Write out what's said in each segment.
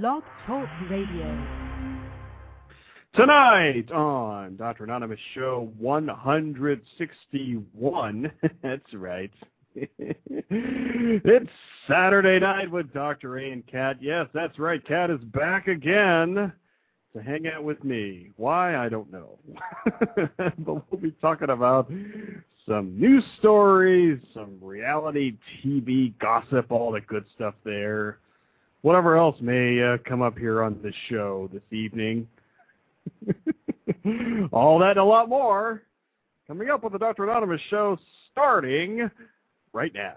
Blog Talk Radio. Tonight on Dr. Anonymous Show 161. That's right. it's Saturday night with Dr. A and Kat. Yes, that's right. Kat is back again to hang out with me. Why, I don't know. but we'll be talking about some news stories, some reality TV gossip, all the good stuff there. Whatever else may uh, come up here on this show this evening. all that and a lot more coming up with the Dr. Anonymous show starting right now.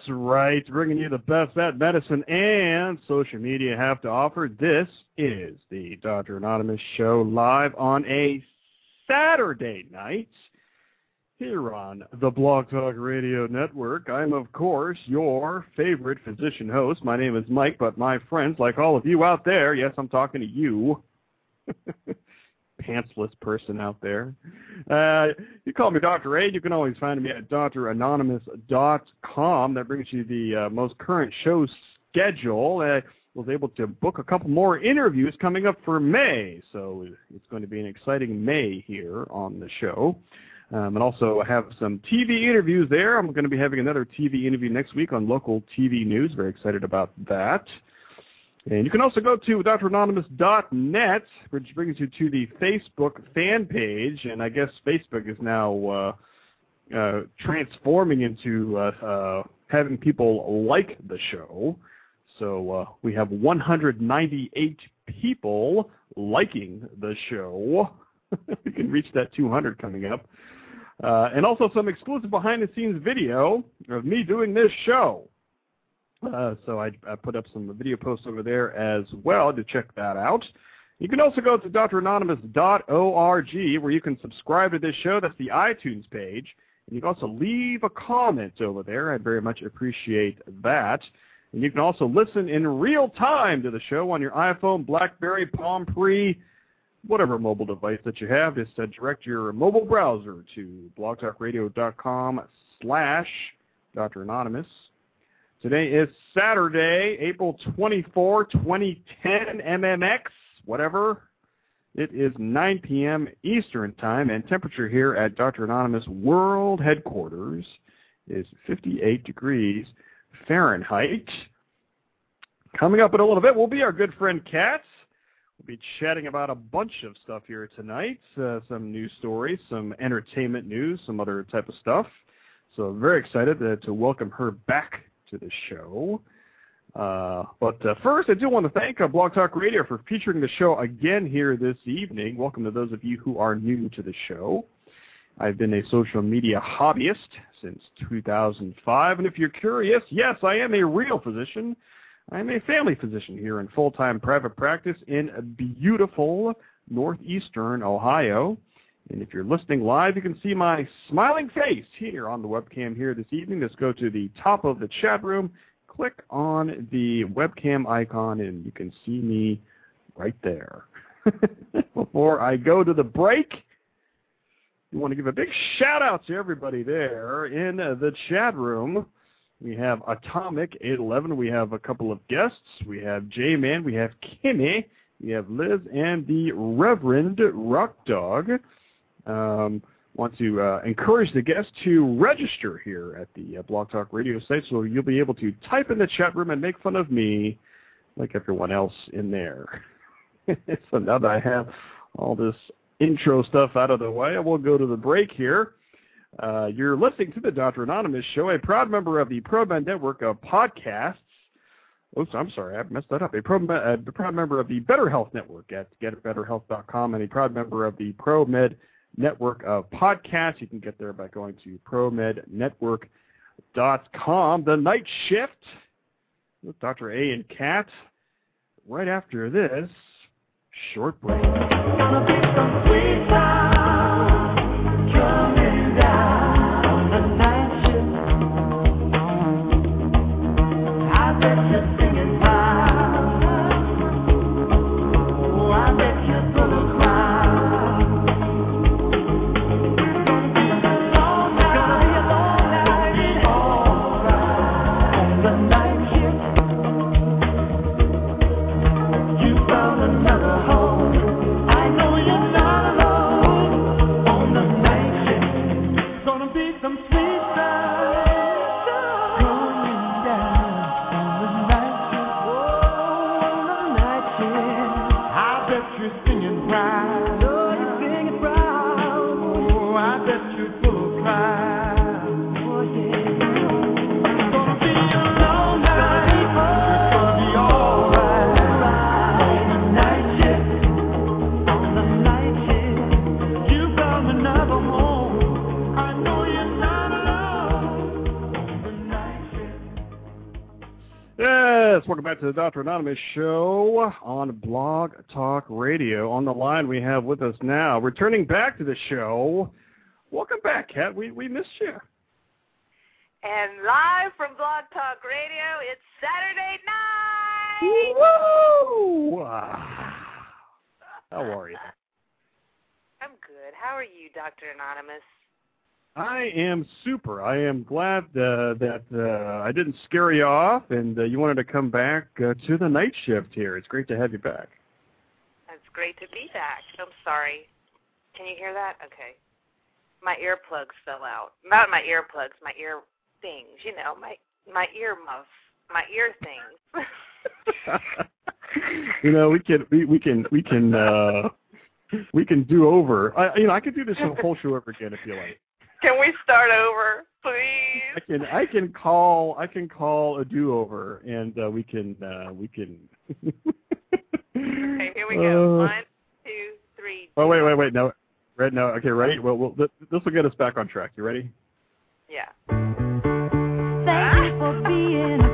That's right, bringing you the best that medicine and social media have to offer. This is the Dr. Anonymous Show live on a Saturday night here on the Blog Talk Radio Network. I'm, of course, your favorite physician host. My name is Mike, but my friends, like all of you out there, yes, I'm talking to you. pantsless person out there. Uh, you call me Dr. A. You can always find me at dranonymous.com. That brings you the uh, most current show schedule. I was able to book a couple more interviews coming up for May, so it's going to be an exciting May here on the show. Um, and also have some TV interviews there. I'm going to be having another TV interview next week on local TV news. Very excited about that. And you can also go to dranonymous.net, which brings you to the Facebook fan page. And I guess Facebook is now uh, uh, transforming into uh, uh having people like the show. So uh, we have 198 people liking the show. we can reach that 200 coming up. Uh, and also some exclusive behind-the-scenes video of me doing this show. Uh, so I, I, put up some video posts over there as well to check that out. You can also go to dranonymous.org where you can subscribe to this show. That's the iTunes page. And you can also leave a comment over there. I'd very much appreciate that. And you can also listen in real time to the show on your iPhone, BlackBerry, Palm Pre, whatever mobile device that you have. Just uh, direct your mobile browser to blogtalkradio.com slash Dr. Anonymous. Today is Saturday, April 24, 2010, MMX, whatever. It is 9 p.m. Eastern Time, and temperature here at Dr. Anonymous World Headquarters is 58 degrees Fahrenheit. Coming up in a little bit will be our good friend Katz. We'll be chatting about a bunch of stuff here tonight, uh, some news stories, some entertainment news, some other type of stuff. So very excited to, to welcome her back to the show. Uh, but uh, first, I do want to thank uh, Blog Talk Radio for featuring the show again here this evening. Welcome to those of you who are new to the show. I've been a social media hobbyist since 2005, and if you're curious, yes, I am a real physician. I'm a family physician here in full-time private practice in beautiful northeastern Ohio. And if you're listening live, you can see my smiling face here on the webcam here this evening. Let's go to the top of the chat room, click on the webcam icon, and you can see me right there. Before I go to the break, we want to give a big shout out to everybody there in the chat room. We have Atomic 811. We have a couple of guests. We have J-Man. We have Kimmy. We have Liz and the Reverend Rock Dog. Um, want to uh, encourage the guests to register here at the uh, Blog Talk Radio site, so you'll be able to type in the chat room and make fun of me like everyone else in there. so now that I have all this intro stuff out of the way, I will go to the break here. Uh, you're listening to the Dr. Anonymous Show, a proud member of the ProMed network of podcasts. Oops, I'm sorry, I messed that up. A proud, a proud member of the Better Health Network at getbetterhealth.com and a proud member of the ProMed of podcasts. You can get there by going to promednetwork.com. The night shift with Dr. A and Kat right after this short break. Back to the Dr. Anonymous show on Blog Talk Radio. On the line we have with us now, returning back to the show. Welcome back, Kat. We we missed you. And live from Blog Talk Radio, it's Saturday night. Woo! Ah, how are you? I'm good. How are you, Dr. Anonymous? I am super. I am glad uh, that uh, I didn't scare you off, and uh, you wanted to come back uh, to the night shift here. It's great to have you back. It's great to be back. I'm sorry. Can you hear that? Okay. My earplugs fell out. Not my earplugs, my ear things. You know, my my ear muffs, my ear things. you know, we can we we can we can uh we can do over. I you know I could do this whole show over again if you like. Can we start over, please? I can I can call I can call a do over and uh, we can uh, we can. okay, here we go. Uh, One, two, three. Oh wait wait wait no, red no okay ready? Well, well this will get us back on track. You ready? Yeah. Thank you for being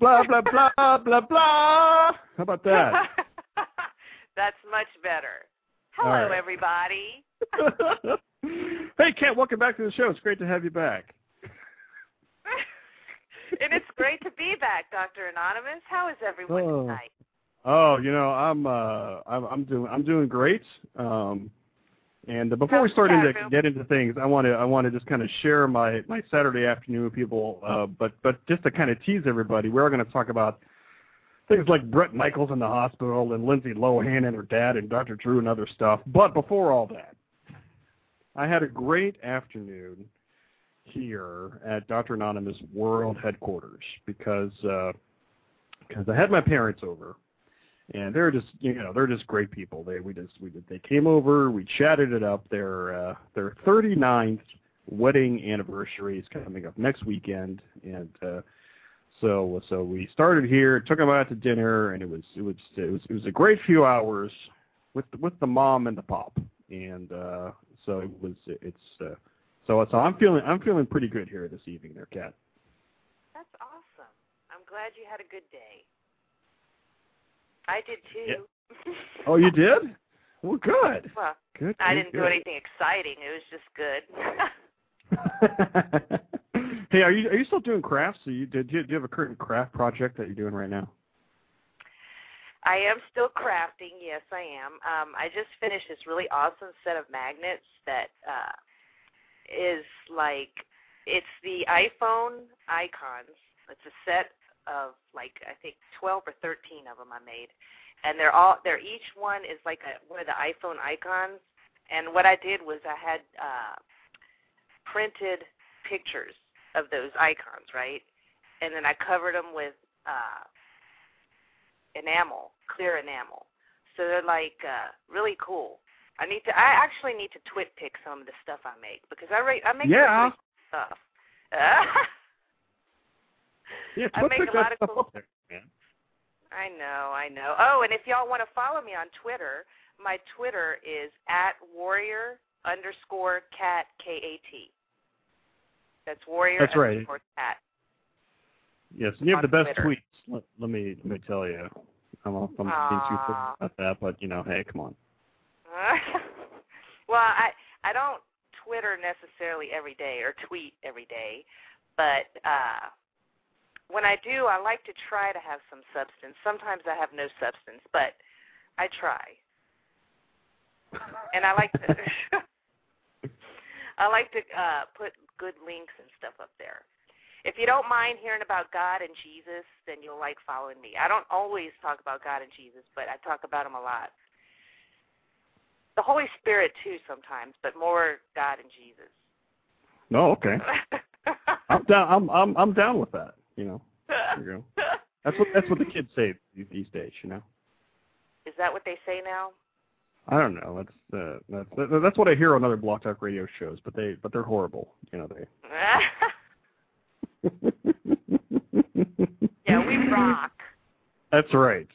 Blah blah blah blah blah. How about that? That's much better. Hello, right. everybody. hey, Kat, welcome back to the show. It's great to have you back. and it's great to be back, Dr. Anonymous. How is everyone Oh. tonight? Oh, you know, I'm uh I'm I'm doing I'm doing great. Um and uh, before we start into Saturday? get into things, I want to I want to just kind of share my my Saturday afternoon with people uh but but just to kind of tease everybody, we're going to talk about things like Bret Michaels in the hospital and Lindsay Lohan and her dad and Dr. Drew and other stuff. But before all that, I had a great afternoon here at Dr. Anonymous World Headquarters because uh, because I had my parents over, and they're just you know they're just great people. They we just we they came over, we chatted it up. Their uh, their 39th wedding anniversary is coming up next weekend, and uh, so so we started here, took them out to dinner, and it was it was it was it was a great few hours with with the mom and the pop, and uh, so it was it's uh, so so I'm feeling I'm feeling pretty good here this evening, there, Kat. That's awesome. I'm glad you had a good day. I did too. Oh, you did? Well, good. well, Good. I didn't do anything exciting. It was just good. hey, are you are you still doing crafts? So you did do you, do you have a current craft project that you're doing right now? I am still crafting. Yes, I am. Um, I just finished this really awesome set of magnets that uh, is like it's the iPhone icons. It's a set of like I think 12 or 13 of them I made, and they're all they're each one is like a, one of the iPhone icons. And what I did was I had uh, printed pictures of those icons, right? And then I covered them with uh, enamel, clear enamel. So they're like uh, really cool. I need to. I actually need to TwitPic some of the stuff I make because I rate. I make Yeah. really stuff. Uh, Yeah, I make a lot of cool- there. I know, I know. Oh, and if y'all want to follow me on Twitter, my Twitter is at warrior underscore cat k a t. That's warrior That's right. underscore cat. Yes, and you have the best Twitter. tweets. Let, let me let me tell you. I'm I'm being too Aw. about that, but you know, hey, come on. well, I I don't Twitter necessarily every day or tweet every day, but uh when I do, I like to try to have some substance. Sometimes I have no substance, but I try. And I like to I like to uh put good links and stuff up there. If you don't mind hearing about God and Jesus, then you'll like following me. I don't always talk about God and Jesus, but I talk about them a lot. The Holy Spirit too sometimes, but more God and Jesus. No, okay. I'm down. I'm I'm I'm down with that. You know, you go. That's what that's what the kids say these, these days. You know. Is that what they say now? I don't know. That's uh, that's that's what I hear on other Blog Talk radio shows, but they but they're horrible. You know they. yeah, we rock. That's right.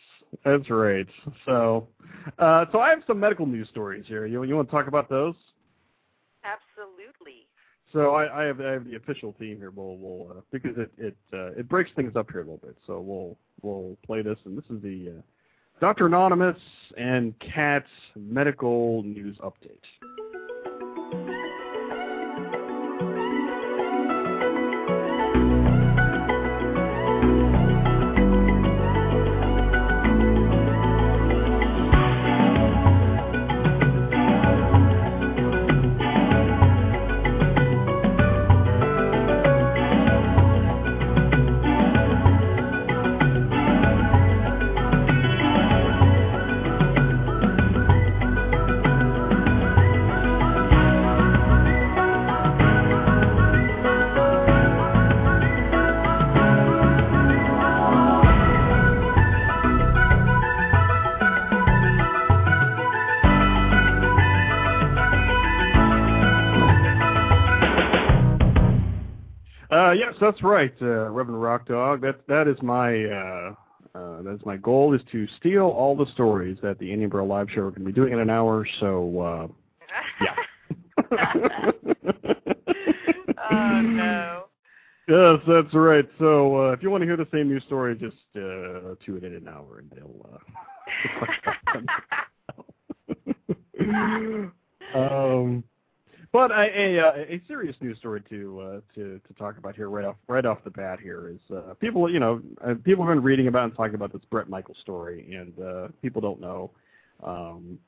That's right. So, uh, so I have some medical news stories here. You you want to talk about those? Absolutely. So I, I have I have the official theme here. We'll we'll uh, because it it uh, it breaks things up here a little bit. So we'll we'll play this, and this is the uh, Dr. Anonymous and Kat's medical news update. That's right, uh, Reverend Rock Dog. That that is my uh, uh, that's my goal is to steal all the stories that the Indian Borough Live Show are going to be doing in an hour. So uh, yeah. oh no. Yes, that's right. So uh, if you want to hear the same news story, just uh, tune in an hour and they'll. Uh, um, but a, a, uh, a serious news story to uh, to to talk about here right off right off the bat here is uh, people you know uh, people have been reading about and talking about this Bret Michaels story and uh, people don't know. Um,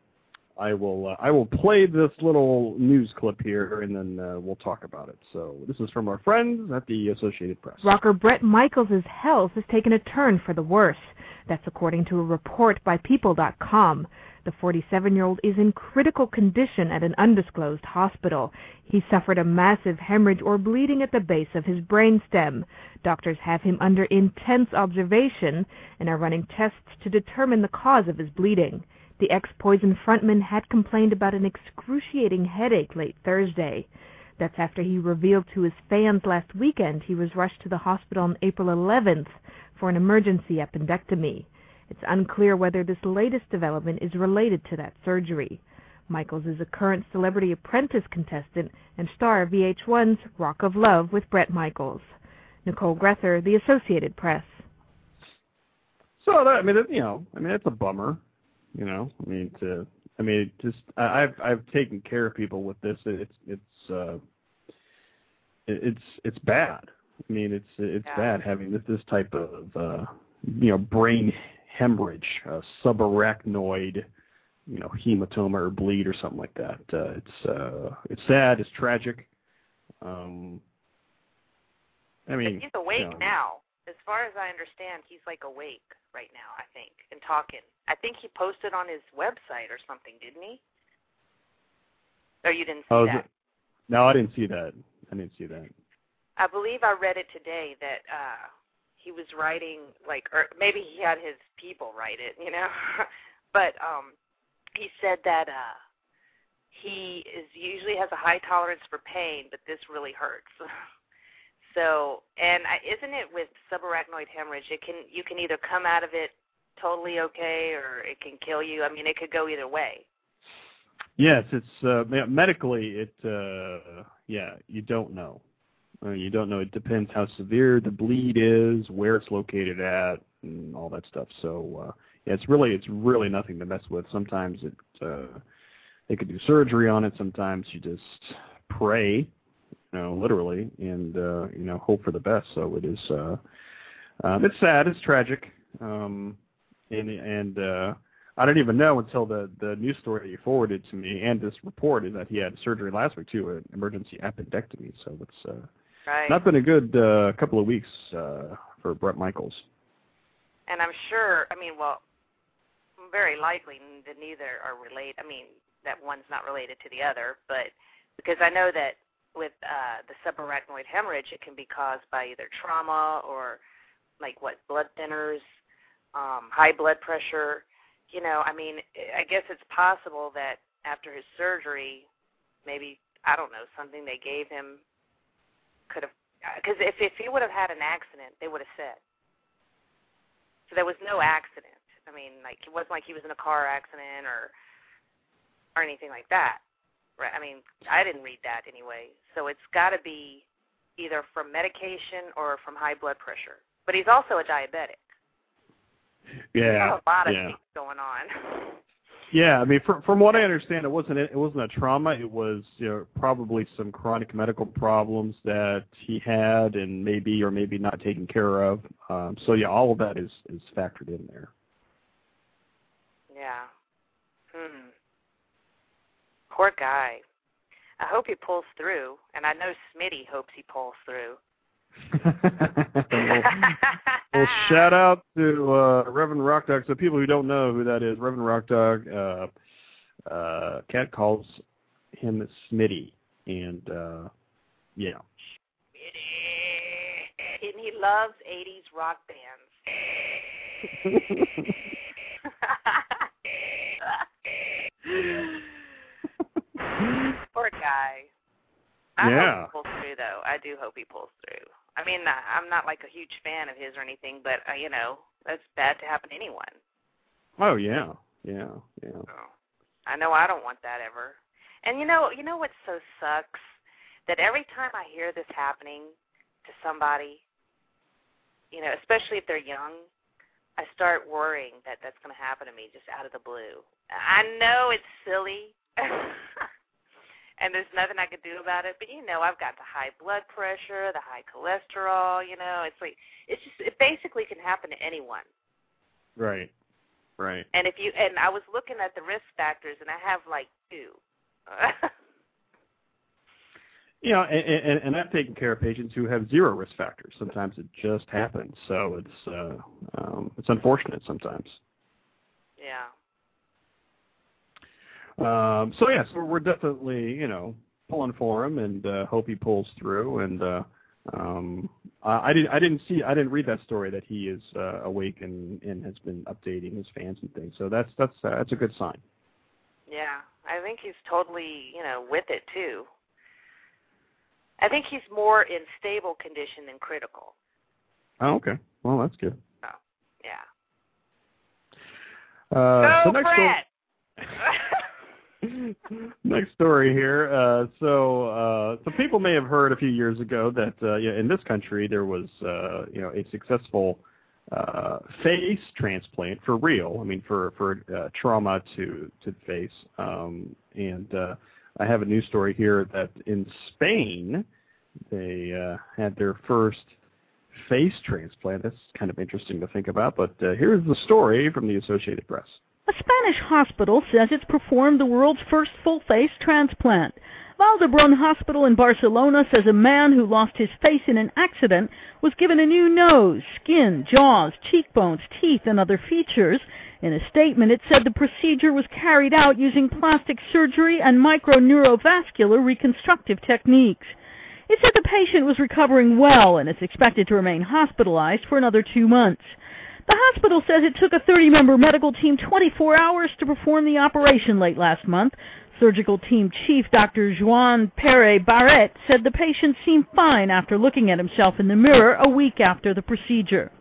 I will uh, I will play this little news clip here and then uh, we'll talk about it. So this is from our friends at the Associated Press. Rocker Bret Michaels' health has taken a turn for the worse. That's according to a report by People.com. The 47-year-old is in critical condition at an undisclosed hospital. He suffered a massive hemorrhage or bleeding at the base of his brainstem. Doctors have him under intense observation and are running tests to determine the cause of his bleeding. The ex-Poison frontman had complained about an excruciating headache late Thursday. That's after he revealed to his fans last weekend he was rushed to the hospital on April 11th for an emergency appendectomy. It's unclear whether this latest development is related to that surgery. Michaels is a current Celebrity Apprentice contestant and star of VH1's Rock of Love with Bret Michaels. Nicole Grether, The Associated Press. So that, I mean, it, you know, I mean, it's a bummer. You know, I mean, to, I mean, it just I, I've I've taken care of people with this. It's it's uh, it's it's bad. I mean, it's it's Yeah. bad having this this type of uh, you know brain hemorrhage, uh, subarachnoid, you know, hematoma or bleed or something like that. Uh, it's uh, it's sad. It's tragic. Um, I But mean, he's awake you know, now. As far as I understand, he's like awake right now, I think, and talking. I think he posted on his website or something, didn't he? Or you didn't see Oh, that? it- no, I didn't see that. I didn't see that. I believe I read it today that uh he was writing like or maybe he had his people write it, you know. but um he said that uh he is usually has a high tolerance for pain, but this really hurts. so, and I, isn't it with subarachnoid hemorrhage, it can you can either come out of it totally okay or it can kill you. I mean, it could go either way. Yes, it's uh, medically. It uh, yeah, you don't know. Uh, you don't know. It depends how severe the bleed is, where it's located at, and all that stuff. So uh, yeah, it's really it's really nothing to mess with. Sometimes it uh, they could do surgery on it. Sometimes you just pray, you know, literally, and uh, you know hope for the best. So it is. Uh, um, it's sad. It's tragic. Um, and and uh, I didn't even know until the the news story you forwarded to me and this report is that he had surgery last week too, an emergency appendectomy. So it's uh, Right. not been a good uh, couple of weeks uh, for Bret Michaels. And I'm sure, I mean, well, very likely that neither are related. I mean, that one's not related to the other, but because I know that with uh, the subarachnoid hemorrhage, it can be caused by either trauma or like what blood thinners, um, high blood pressure. You know, I mean, I guess it's possible that after his surgery, maybe I don't know something they gave him could have uh, because if if he would have had an accident, they would have said. So there was no accident. I mean, like it wasn't like he was in a car accident or or anything like that. Right? I mean, I didn't read that anyway. So it's got to be either from medication or from high blood pressure. But he's also a diabetic. Yeah, There's a lot of yeah, things going on. yeah. I mean, from from what I understand, it wasn't it wasn't a trauma. It was you know, probably some chronic medical problems that he had, and maybe or maybe not taken care of. Um, so yeah, all of that is is factored in there. yeah. Hmm. Poor guy. I hope he pulls through, and I know Smitty hopes he pulls through. shout out to uh, Reverend Rock Dog. So people who don't know who that is, Reverend Rock Dog, uh, uh, Kat calls him Smitty, and uh, yeah, and he loves 80s rock bands. Poor guy. I Yeah. hope he pulls through, though. I do hope he pulls through. I mean, I'm not like a huge fan of his or anything, but uh, you know, that's bad to happen to anyone. oh yeah, yeah, yeah. So I know I don't want that ever. And you know, you know what so sucks that every time I hear this happening to somebody, you know, especially if they're young, I start worrying that that's going to happen to me just out of the blue. I know it's silly. and there's nothing I could do about it, but you know, I've got the high blood pressure, the high cholesterol, you know, it's like it's just it basically can happen to anyone. Right, right. And if you and I was looking at the risk factors, and I have like two. yeah, and, and, and I've taken care of patients who have zero risk factors. Sometimes it just happens, so it's uh, um, it's unfortunate sometimes. yeah. Um, so yes, we're, we're definitely you know pulling for him and uh, hope he pulls through. And uh, um, I, I didn't I didn't see I didn't read that story that he is uh, awake and, and has been updating his fans and things. So that's that's uh, that's a good sign. Yeah, I think he's totally, you know, with it too. I think he's more in stable condition than critical. Oh, okay. Well, that's good. Oh, yeah. Uh, so next Bret! next story here. Uh, so, uh, some people may have heard a few years ago that uh, yeah, in this country there was uh, you know a successful uh, face transplant for real. I mean, for for uh, trauma to to the face. Um, and uh, I have a news story here that in Spain they uh, had their first face transplant. That's kind of interesting to think about. But uh, here's the story from the Associated Press. A Spanish hospital says it's performed the world's first full face transplant. Vall d'Hebron Hospital in Barcelona says a man who lost his face in an accident was given a new nose, skin, jaws, cheekbones, teeth, and other features. In a statement, it said the procedure was carried out using plastic surgery and microneurovascular reconstructive techniques. It said the patient was recovering well and is expected to remain hospitalized for another two months. The hospital says it took a 30-member medical team 24 hours to perform the operation late last month. Surgical team chief Dr. Juan Pere Barret said the patient seemed fine after looking at himself in the mirror a week after the procedure.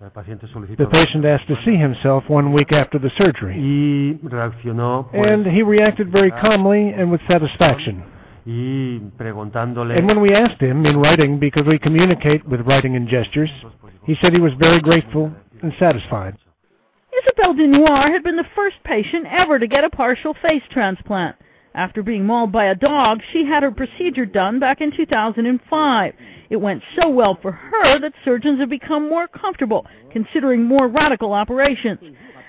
The patient asked to see himself one week after the surgery, y reaccionó pues, and he reacted very ah, calmly and with satisfaction. And when we asked him in writing, because we communicate with writing and gestures, he said he was very grateful and satisfied. Isabelle Dinoire had been the first patient ever to get a partial face transplant. After being mauled by a dog, she had her procedure done back in 2005. It went so well for her that surgeons have become more comfortable considering more radical operations.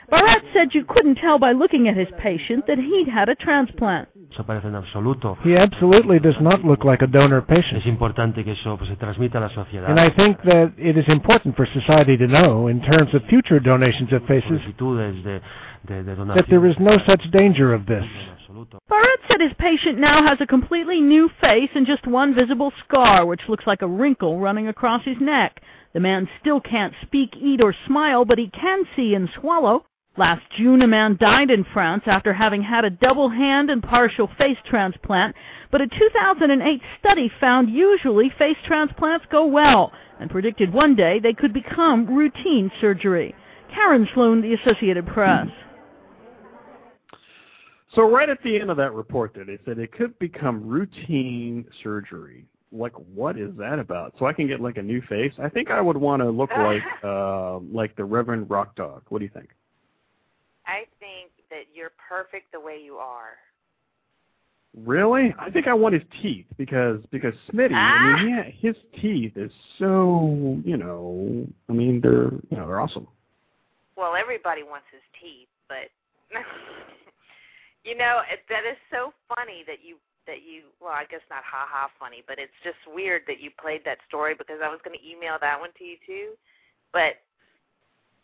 Barret said you couldn't tell by looking at his patient that he'd had a transplant. Eso parece en absoluto. He absolutely does not look like a donor Es patient. importante que eso pues, se transmita a la sociedad. And I think that it is important for society to know, in terms of future donations of faces, de, de, de that there is no such danger of this. En. Barret said his patient now has a completely new face and just one visible scar, which looks like a wrinkle running across his neck. The man still can't speak, eat, or smile, but he can see and swallow. Last June, a man died in France after having had a double hand and partial face transplant, but a 2008 study found usually face transplants go well and predicted one day they could become routine surgery. Karen Sloan, The Associated Press. So right at the end of that report there, they said it could become routine surgery. Like, what is that about? So I can get like a new face? I think I would want to look like uh, like the Reverend Rock Dog. What do you think? I think that you're perfect the way you are. Really? I think I want his teeth because because Smitty, I mean, ah! yeah, his teeth is so you know, I mean they're you know they're awesome. Well, everybody wants his teeth, but you know it, that is so funny that you that you well, I guess not ha ha funny, but it's just weird that you played that story because I was going to email that one to you too, but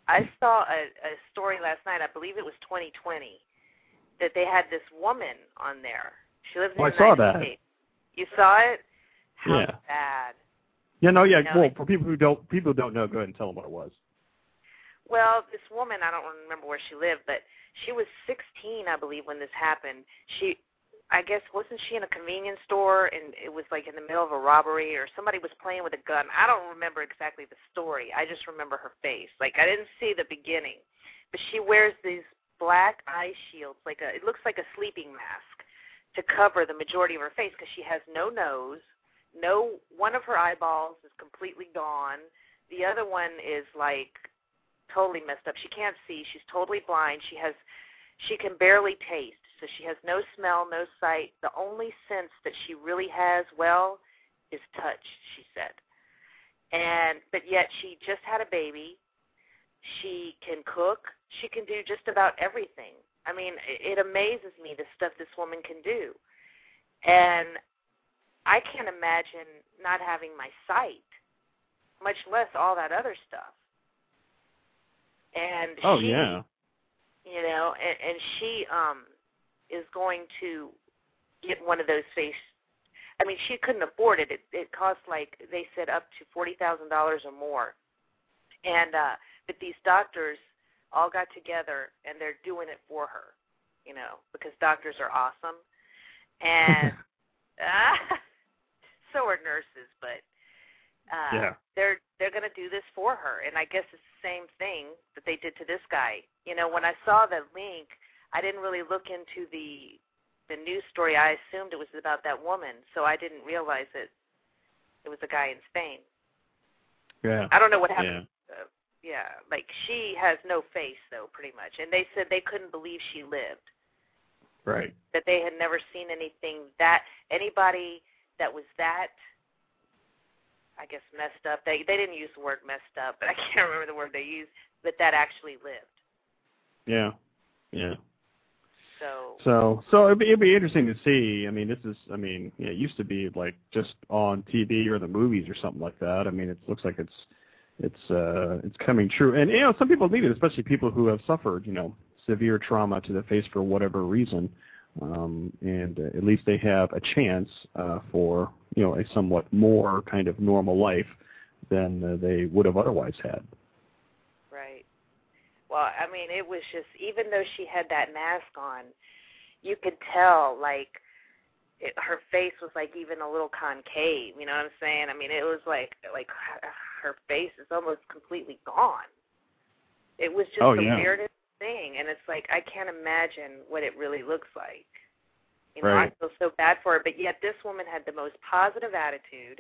I saw a, a story last night. I believe it was 2020 that they had this woman on there. She lives in Oh, I saw that. States. You saw it? How Yeah. bad. Yeah, no, yeah. No, well, it- for people who don't people who don't know, go ahead and tell them what it was. Well, this woman, I don't remember where she lived, but she was 16, I believe, when this happened. She, I guess, wasn't she in a convenience store and it was like in the middle of a robbery or somebody was playing with a gun? I don't remember exactly the story. I just remember her face. Like I didn't see the beginning, but she wears these black eye shields, like a, it looks like a sleeping mask to cover the majority of her face because she has no nose. No, one of her eyeballs is completely gone. The other one is like totally messed up. She can't see. She's totally blind. She has she can barely taste. So she has no smell, no sight. The only sense that she really has well is touch, she said. And but yet she just had a baby. She can cook. She can do just about everything. I mean, it, it amazes me the stuff this woman can do. And I can't imagine not having my sight, much less all that other stuff. And Oh she, yeah. you know, and, and she um is going to get one of those face. I mean, she couldn't afford it. It, it cost like they said up to forty thousand dollars or more, and uh, but these doctors all got together and they're doing it for her, you know, because doctors are awesome, and uh, so are nurses, but uh, Yeah. they're they're going to do this for her, and I guess it's the same thing that they did to this guy. You know, when I saw the link, I didn't really look into the the news story. I assumed it was about that woman, so I didn't realize it it was a guy in Spain. Yeah. I don't know what Yeah. happened. Uh, yeah, like she has no face though, pretty much. And they said they couldn't believe she lived. Right. That they had never seen anything that anybody that was that I guess messed up. They they didn't use the word messed up, but I can't remember the word they used, but that actually lived. Yeah. Yeah. So So, so it'd be, it'd be interesting to see. I mean, this is, I mean, yeah, it used to be like just on TV or the movies or something like that. I mean, it looks like it's, it's, uh, it's coming true. And you know, some people need it, especially people who have suffered, you know, severe trauma to the face for whatever reason. Um, and uh, at least they have a chance uh, for, you know, a somewhat more kind of normal life than uh, they would have otherwise had. Well, I mean, it was just even though she had that mask on, you could tell like it, her face was like even a little concave. You know what I'm saying? I mean, it was like like her- her face is almost completely gone. It was just Oh, the yeah. weirdest thing, and it's like I can't imagine what it really looks like. You know, Right. I feel so bad for her, but yet this woman had the most positive attitude.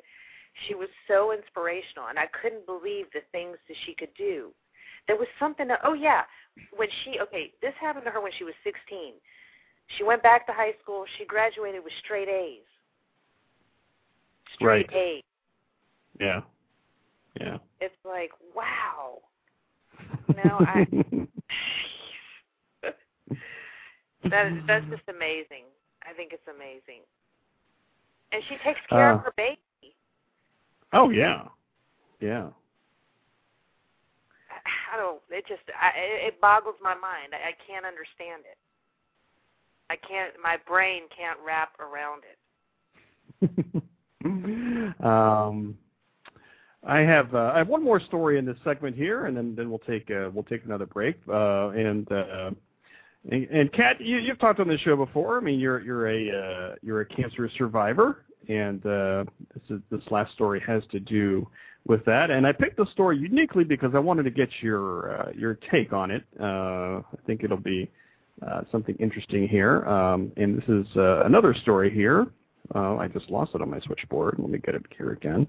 She was so inspirational, and I couldn't believe the things that she could do. There was something. That, oh yeah, when she okay, this happened to her when she was 16. She went back to high school. She graduated with straight A's. Straight Right. A's. Yeah. Yeah. It's like wow. No, I. that is that's just amazing. I think it's amazing. And she takes care Uh, of her baby. Oh yeah. Yeah. I don't. It just. I, it boggles my mind. I, I can't understand it. I can't. My brain can't wrap around it. um, I have uh, I have one more story in this segment here, and then then we'll take uh, we'll take another break. Uh, and uh, and, and Kat, you, you've talked on this show before. I mean, you're you're a uh, you're a cancer survivor, and uh, this is, this last story has to do with that. And I picked the story uniquely because I wanted to get your uh, your take on it. Uh, I think it'll be uh, something interesting here. Um, and this is uh, another story here. Uh, I just lost it on my switchboard. Let me get it here again.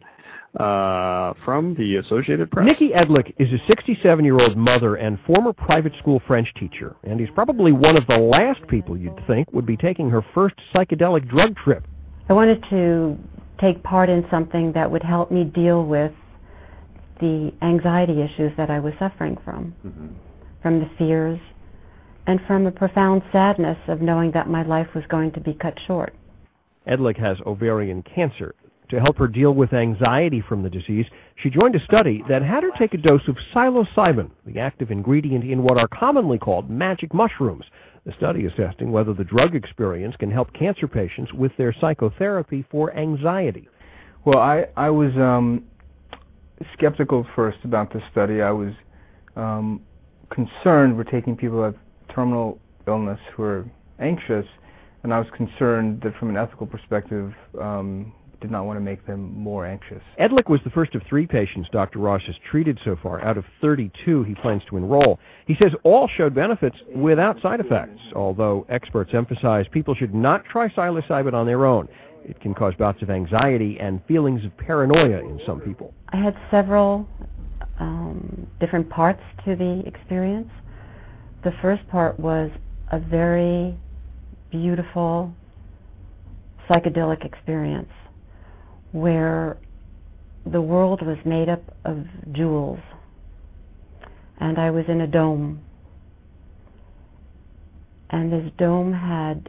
Uh, from the Associated Press. Nikki Edlick is a 67-year-old mother and former private school French teacher, and he's probably one of the last people you'd think would be taking her first psychedelic drug trip. I wanted to take part in something that would help me deal with the anxiety issues that I was suffering from, from the fears, and from a profound sadness of knowing that my life was going to be cut short. Edlick has ovarian cancer. To help her deal with anxiety from the disease, she joined a study that had her take a dose of psilocybin, the active ingredient in what are commonly called magic mushrooms. The study is testing whether the drug experience can help cancer patients with their psychotherapy for anxiety. Well, I I was um, skeptical first about this study. I was um, concerned we're taking people with terminal illness who are anxious, and I was concerned that from an ethical perspective, um, did not want to make them more anxious. Edlick was the first of three patients Dr. Ross has treated so far out of 32 he plans to enroll. He says all showed benefits without side effects, although experts emphasize people should not try psilocybin on their own. It can cause bouts of anxiety and feelings of paranoia in some people. I had several um, different parts to the experience. The first part was a very beautiful psychedelic experience where the world was made up of jewels and I was in a dome and this dome had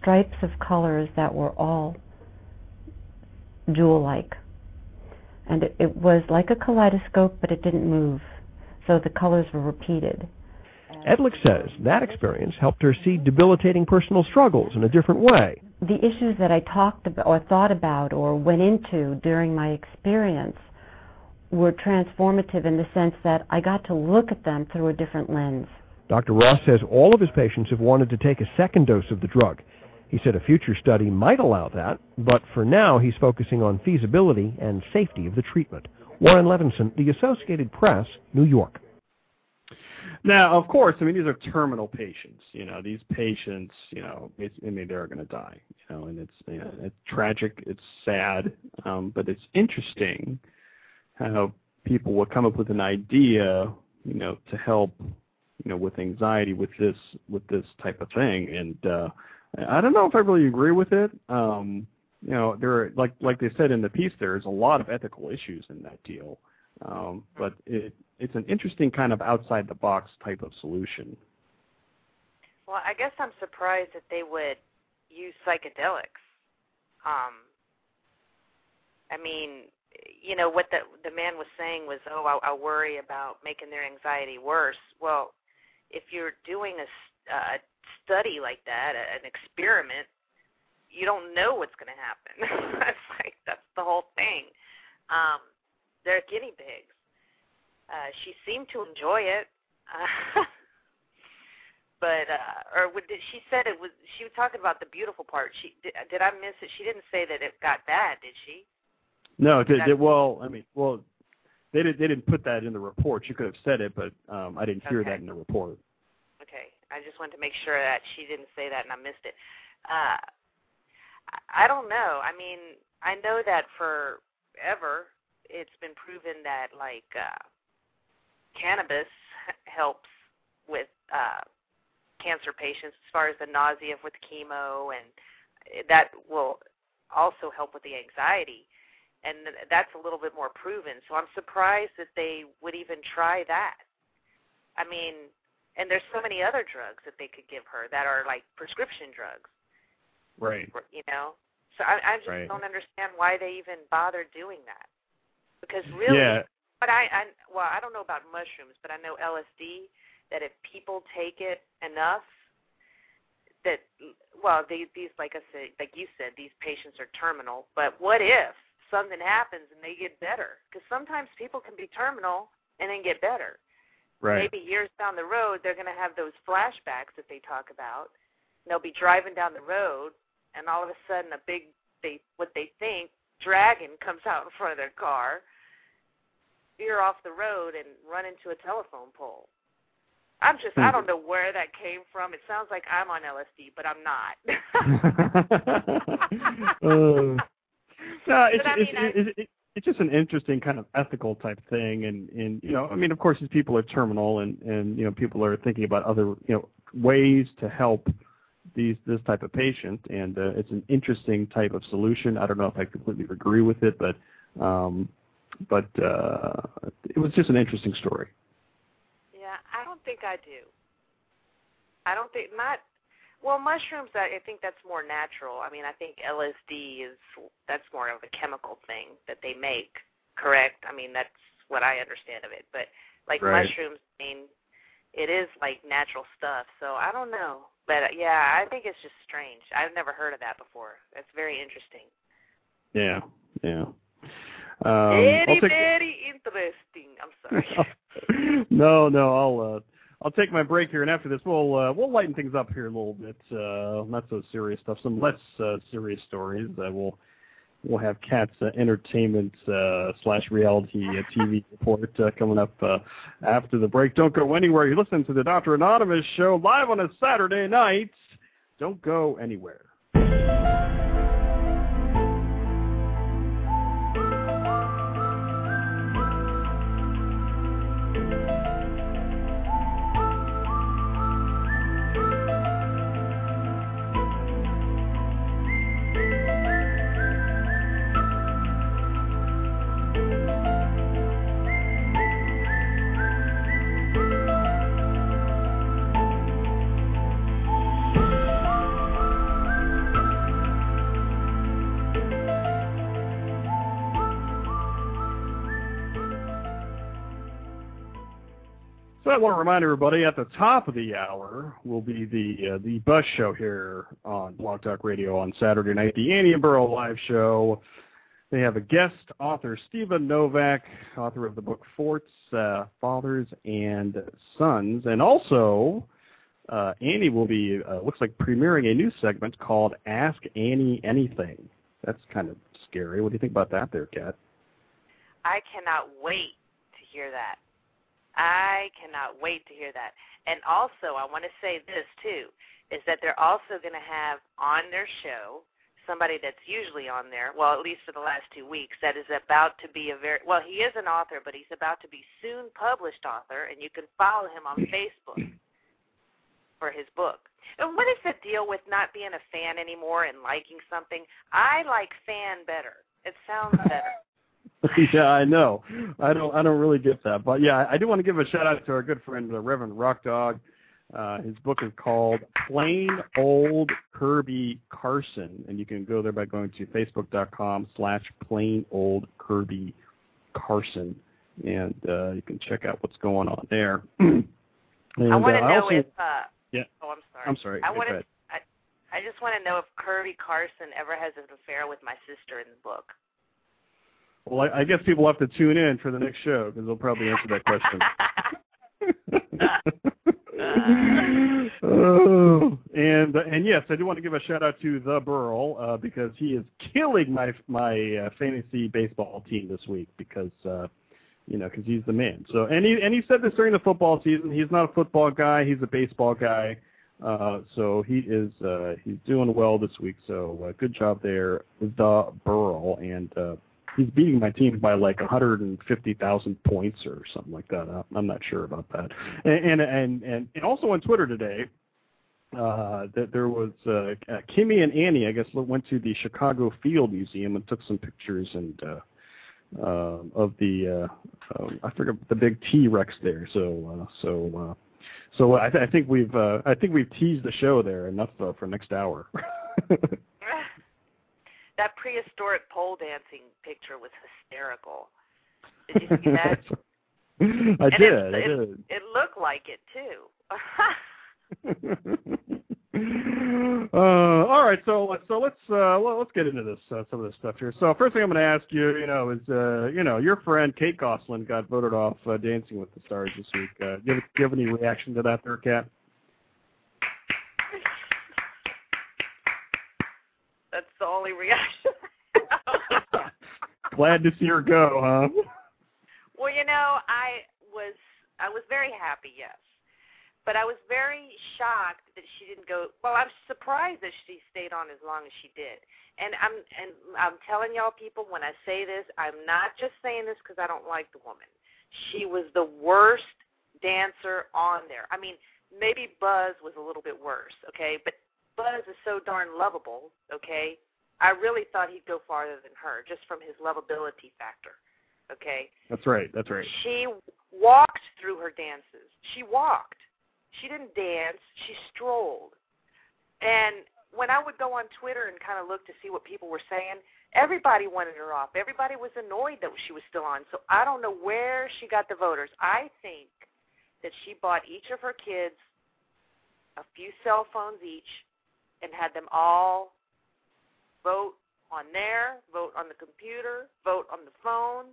stripes of colors that were all jewel like and it, it was like a kaleidoscope but it didn't move so the colors were repeated Edlich says that experience helped her see debilitating personal struggles in a different way. The issues that I talked about or thought about or went into during my experience were transformative in the sense that I got to look at them through a different lens. Dr. Ross says all of his patients have wanted to take a second dose of the drug. He said a future study might allow that, but for now he's focusing on feasibility and safety of the treatment. Warren Levinson, The Associated Press, New York. Now, of course, I mean these are terminal patients. You know, these patients, you know, it's, I mean they're going to die. You know, and it's you know, it's tragic, it's sad, um, but it's interesting how people will come up with an idea, you know, to help, you know, with anxiety with this with this type of thing. And uh, I don't know if I really agree with it. Um, you know, there are like like they said in the piece, there's a lot of ethical issues in that deal. Um, but it it's an interesting kind of outside the box type of solution. Well, I guess I'm surprised that they would use psychedelics. Um, I mean, you know what the the man was saying was, oh, I, I worry about making their anxiety worse. Well, if you're doing a, a study like that, an experiment, you don't know what's going to happen. that's like that's the whole thing. Um, they're guinea pigs. Uh, she seemed to enjoy it. Uh, but uh or would, she said it was she was talking about the beautiful part. She did, did I miss it? She didn't say that it got bad, did she? No, did, did, well, I mean, well, they did they didn't put that in the report. She could have said it, but um I didn't hear Okay. that in the report. I just wanted to make sure that she didn't say that and I missed it. Uh I I don't know. I mean, I know that forever it's been proven that like uh cannabis helps with uh cancer patients as far as the nausea with chemo and that will also help with the anxiety and that's a little bit more proven so i'm surprised that they would even try that i mean and there's so many other drugs that they could give her that are like prescription drugs Right. you know so i i just Right. don't understand why they even bother doing that because really Yeah. but I, I well, I don't know about mushrooms, but I know LSD. That if people take it enough, that well, they, these like I said, like you said, these patients are terminal. But what if something happens and they get better? Because sometimes people can be terminal and then get better. Right. Maybe years down the road, they're going to have those flashbacks that they talk about. And They'll be driving down the road, and all of a sudden, a big they what they think dragon comes out in front of their car veer off the road and run into a telephone pole. I'm just I don't know where that came from. It sounds like I'm on LSD, but I'm not. uh, no, it's, But I it's, mean, I- it's, it's, it's just an interesting kind of ethical type thing, and and you know, I mean, of course, these people are terminal, and and you know, people are thinking about other you know ways to help these this type of patient, and uh, it's an interesting type of solution. I don't know if I completely agree with it, but um, but uh, it was just an interesting story. yeah, I don't think I do. I don't think not. Well, mushrooms, I I think that's more natural. I mean, I think LSD is that's more of a chemical thing that they make. Correct? I mean, that's what I understand of it. But like Right. mushrooms, I mean, it is like natural stuff. So I don't know. But uh, yeah, I think it's just strange. I've never heard of that before. That's very interesting. Yeah, yeah. Um, very, take- very interesting. I'm sorry. no, no, I'll uh, I'll take my break here, and after this, we'll uh, we'll lighten things up here a little bit. Uh, not so serious stuff, some less uh, serious stories. Uh, we'll we'll have Kat's uh, entertainment uh, slash reality uh, TV report uh, coming up uh, after the break. Don't go anywhere. You listen to the Doctor Anonymous show live on a Saturday night. Don't go anywhere. Want to remind everybody at the top of the hour will be the uh, the Buzz Show here on Blog Talk Radio on Saturday night, the Annie and Burl live show. They have a guest author, Stephen Novak, author of the book Forts, uh, Fathers and Sons, and also uh, Annie will be uh, looks like premiering a new segment called Ask Annie Anything. That's kind of scary. What do you think about that, there, Kat? I cannot wait to hear that. I cannot wait to hear that. And also, I want to say this too, is that they're also going to have on their show somebody that's usually on there, well, at least for the last two weeks, that is about to be a very, well, he is an author, but he's about to be soon published author, and you can follow him on Facebook for his book. And what is the deal with not being a fan anymore and liking something? I like fan better. It sounds better. yeah, I know. I don't. I don't really get that, but yeah, I do want to give a shout out to our good friend the Reverend Rock Dog. Uh, his book is called Plain Old Kirby Carson, and you can go there by going to facebook.com slash plain old Kirby Carson, and uh, you can check out what's going on there. and, I want to uh, know also, if. Uh, Yeah. Oh, I'm sorry. I'm sorry. I want to. I, I just want to know if Kirby Carson ever has an affair with my sister in the book. Well, I, I guess people have to tune in for the next show because they'll probably answer that question. oh, and and yes, I do want to give a shout out to the Burl uh, because he is killing my my uh, fantasy baseball team this week because uh, you know because he's the man. So and he and he said this during the football season. He's not a football guy. He's a baseball guy. Uh, so he is uh, he's doing well this week. So uh, good job there, the Burl, and uh, he's beating my team by like 150,000 points or something like that. I'm not sure about that. And and and, and also on Twitter today, uh, that there was uh, uh, Kimmy and Annie. I guess went to the Chicago Field Museum and took some pictures and. Uh, uh, of the uh, um, I forget the big T Rex there. So uh, so uh, so I, th- I think we've uh, I think we've teased the show there enough uh, for next hour. that prehistoric pole dancing picture was hysterical. Did you see that? I And did. It, I it, did. it looked like it too. uh, all right, so so let's uh, well, let's get into this uh, some of this stuff here. So first thing I'm going to ask you, you know, is uh, you know your friend Kate Gosselin got voted off uh, Dancing with the Stars this week. Uh, do, you have, do you have any reaction to that, there, Kat? That's the only reaction. Glad to see her go, huh? well, you know, I was I was very happy, yes. But I was very shocked that she didn't go. Well, I'm surprised that she stayed on as long as she did. And I'm and I'm telling y'all people when I say this, I'm not just saying this because I don't like the woman. She was the worst dancer on there. I mean, maybe Buzz was a little bit worse, okay? But Buzz is so darn lovable, okay? I really thought he'd go farther than her just from his lovability factor, okay? That's right. That's right. She walked through her dances. She walked. She didn't dance. She strolled. And when I would go on Twitter and kind of look to see what people were saying, everybody wanted her off. Everybody was annoyed that she was still on. So I don't know where she got the voters. I think that she bought each of her kids a few cell phones each and had them all vote on there, vote on the computer, vote on the phone,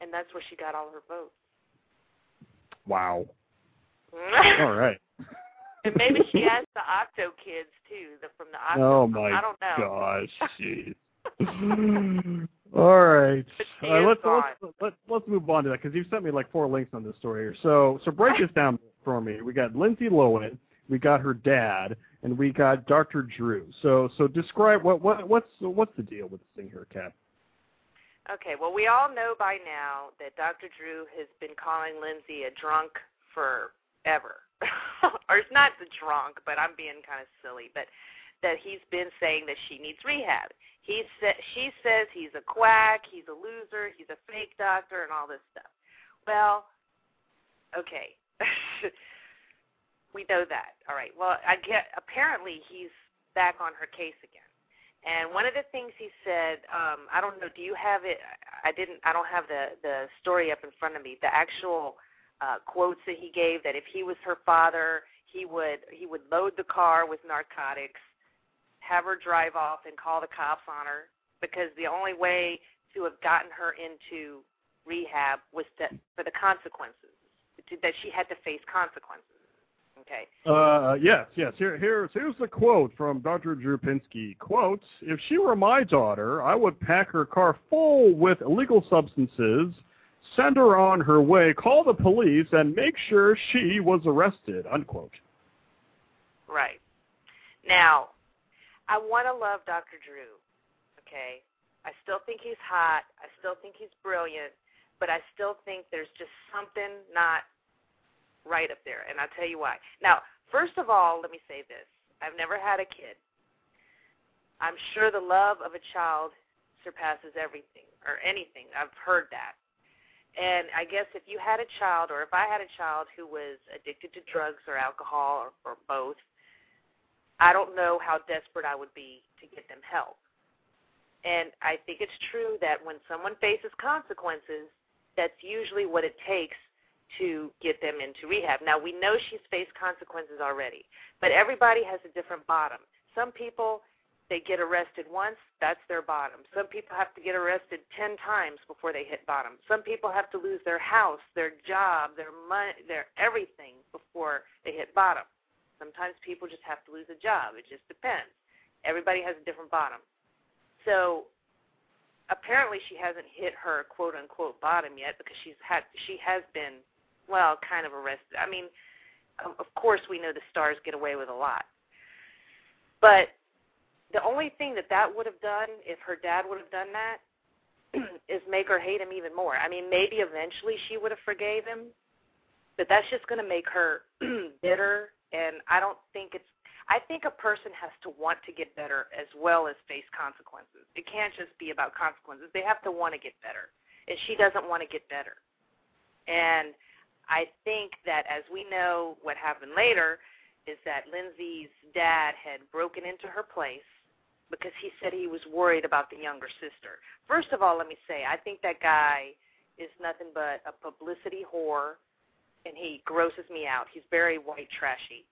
and that's where she got all her votes. Wow. All right. And maybe she asked the Octo kids too, the from the Octo. Oh my I don't know. gosh, jeez. All right. All right, let's, gone. let's let's let's move on to that because you've sent me like four links on this story here. So so break this down for me. We got Lindsay Lohan, we got her dad, and we got Dr. Drew. So so describe what what what's what's the deal with this thing here, Kat? Okay, well, we all know by now that Dr. Drew has been calling Lindsay a drunk forever. or it's not the drunk, but I'm being kind of silly, but that he's been saying that she needs rehab. He sa- she says he's a quack, he's a loser, he's a fake doctor, and all this stuff. Well, okay. we know that. All right. Well, I get apparently he's back on her case again. And one of the things he said, um, I don't know, do you have it? I didn't. I don't have the the story up in front of me. The actual uh, quotes that he gave that if he was her father, he would he would load the car with narcotics, have her drive off, and call the cops on her because the only way to have gotten her into rehab was to, for the consequences to, that she had to face consequences. Okay. Uh, yes, yes. Here, here's here's the quote from Dr. Drew Pinsky. Quote: If she were my daughter, I would pack her car full with illegal substances, send her on her way, call the police, and make sure she was arrested. Unquote. Right. Now, I want to love Dr. Drew. Okay. I still think he's hot. I still think he's brilliant, but I still think there's just something not right up there, and I'll tell you why. Now, first of all, let me say this. I've never had a kid. I'm sure the love of a child surpasses everything or anything. I've heard that. And I guess if you had a child, or if I had a child who was addicted to drugs or alcohol or, or both, I don't know how desperate I would be to get them help. And I think it's true that when someone faces consequences, that's usually what it takes to get them into rehab. Now, we know she's faced consequences already, but everybody has a different bottom. Some people, they get arrested once, that's their bottom. Some people have to get arrested 10 times before they hit bottom. Some people have to lose their house, their job, their money, their everything before they hit bottom. Sometimes people just have to lose a job. It just depends. Everybody has a different bottom. So apparently she hasn't hit her quote unquote bottom yet because she's had she has been well, kind of arrested. I mean, of course we know the stars get away with a lot. But the only thing that that would have done, if her dad would have done that, is make her hate him even more. I mean, maybe eventually she would have forgave him, but that's just going to make her bitter. And I don't think it's. I think a person has to want to get better as well as face consequences. It can't just be about consequences. They have to want to get better, and she doesn't want to get better. And I think that as we know what happened later is that Lindsay's dad had broken into her place because he said he was worried about the younger sister. First of all, let me say, I think that guy is nothing but a publicity whore and he grosses me out. He's very white trashy.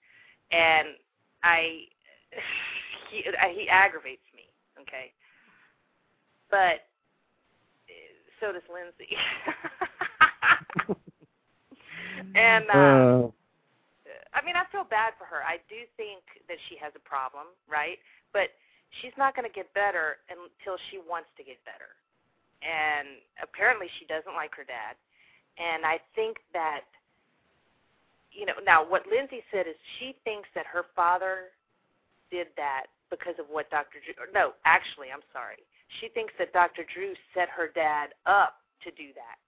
And I he he aggravates me, okay? But eh, so does Lindsay. And uh, uh, I mean, I feel bad for her. I do think that she has a problem, right? But she's not going to get better until she wants to get better. And apparently, she doesn't like her dad. And I think that, you know, now what Lindsay said is she thinks that her father did that because of what Dr. Drew. No, actually, I'm sorry. She thinks that Dr. Drew set her dad up to do that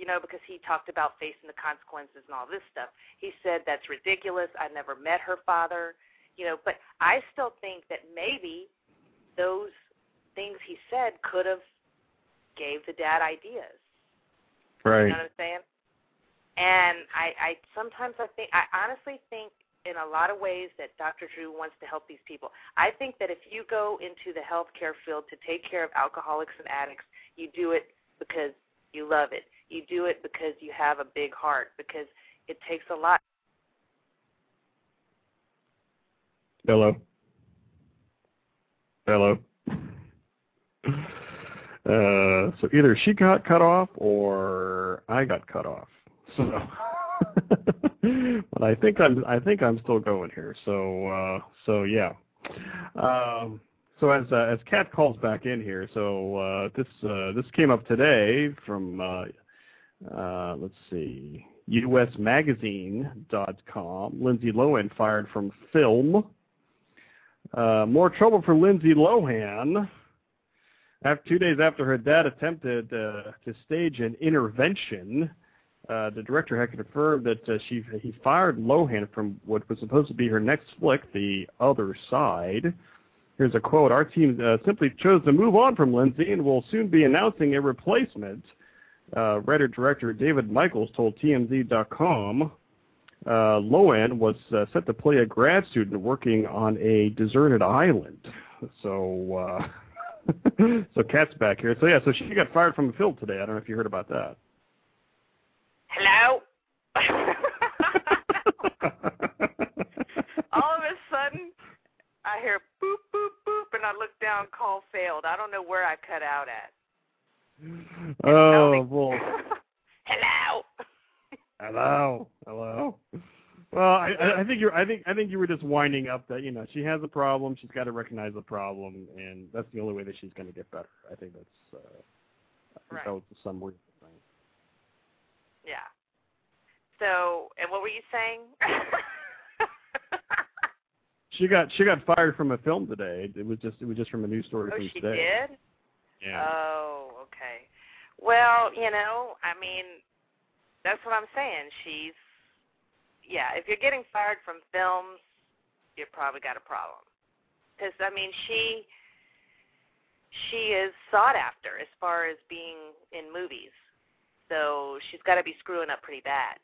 you know, because he talked about facing the consequences and all this stuff. He said that's ridiculous. I never met her father, you know, but I still think that maybe those things he said could have gave the dad ideas. Right. You know what I'm saying? And I, I sometimes I think I honestly think in a lot of ways that Dr. Drew wants to help these people. I think that if you go into the healthcare field to take care of alcoholics and addicts, you do it because you love it. You do it because you have a big heart, because it takes a lot. Hello. Hello. Uh, so either she got cut off or I got cut off. So, but I think I'm I think I'm still going here. So uh, so yeah. Um, so as uh, as Kat calls back in here, so uh, this uh, this came up today from uh, uh, let's see, USMagazine.com. Lindsay Lohan fired from film. Uh, more trouble for Lindsay Lohan. After two days after her dad attempted uh, to stage an intervention, uh, the director had confirmed that uh, she he fired Lohan from what was supposed to be her next flick, The Other Side. Here's a quote: "Our team uh, simply chose to move on from Lindsay and will soon be announcing a replacement." uh, writer director David Michaels told TMZ.com uh, Lohan was uh, set to play a grad student working on a deserted island. So, uh, so Kat's back here. So yeah, so she got fired from the film today. I don't know if you heard about that. Hello. All of a sudden, I hear boop boop boop, and I look down. Call failed. I don't know where I cut out at. Oh, well, Hello. hello, hello. Well, I, I think you're. I think I think you were just winding up that you know she has a problem. She's got to recognize the problem, and that's the only way that she's going to get better. I think that's. Uh, I think Right. that was the summary. thing. Yeah. So, and what were you saying? She got she got fired from a film today. It was just it was just from a news story oh, from she today. did. Yeah. Oh, okay. Well, you know, I mean, that's what I'm saying. She's, yeah. If you're getting fired from films, you've probably got a problem. Because I mean, she, she is sought after as far as being in movies. So she's got to be screwing up pretty bad.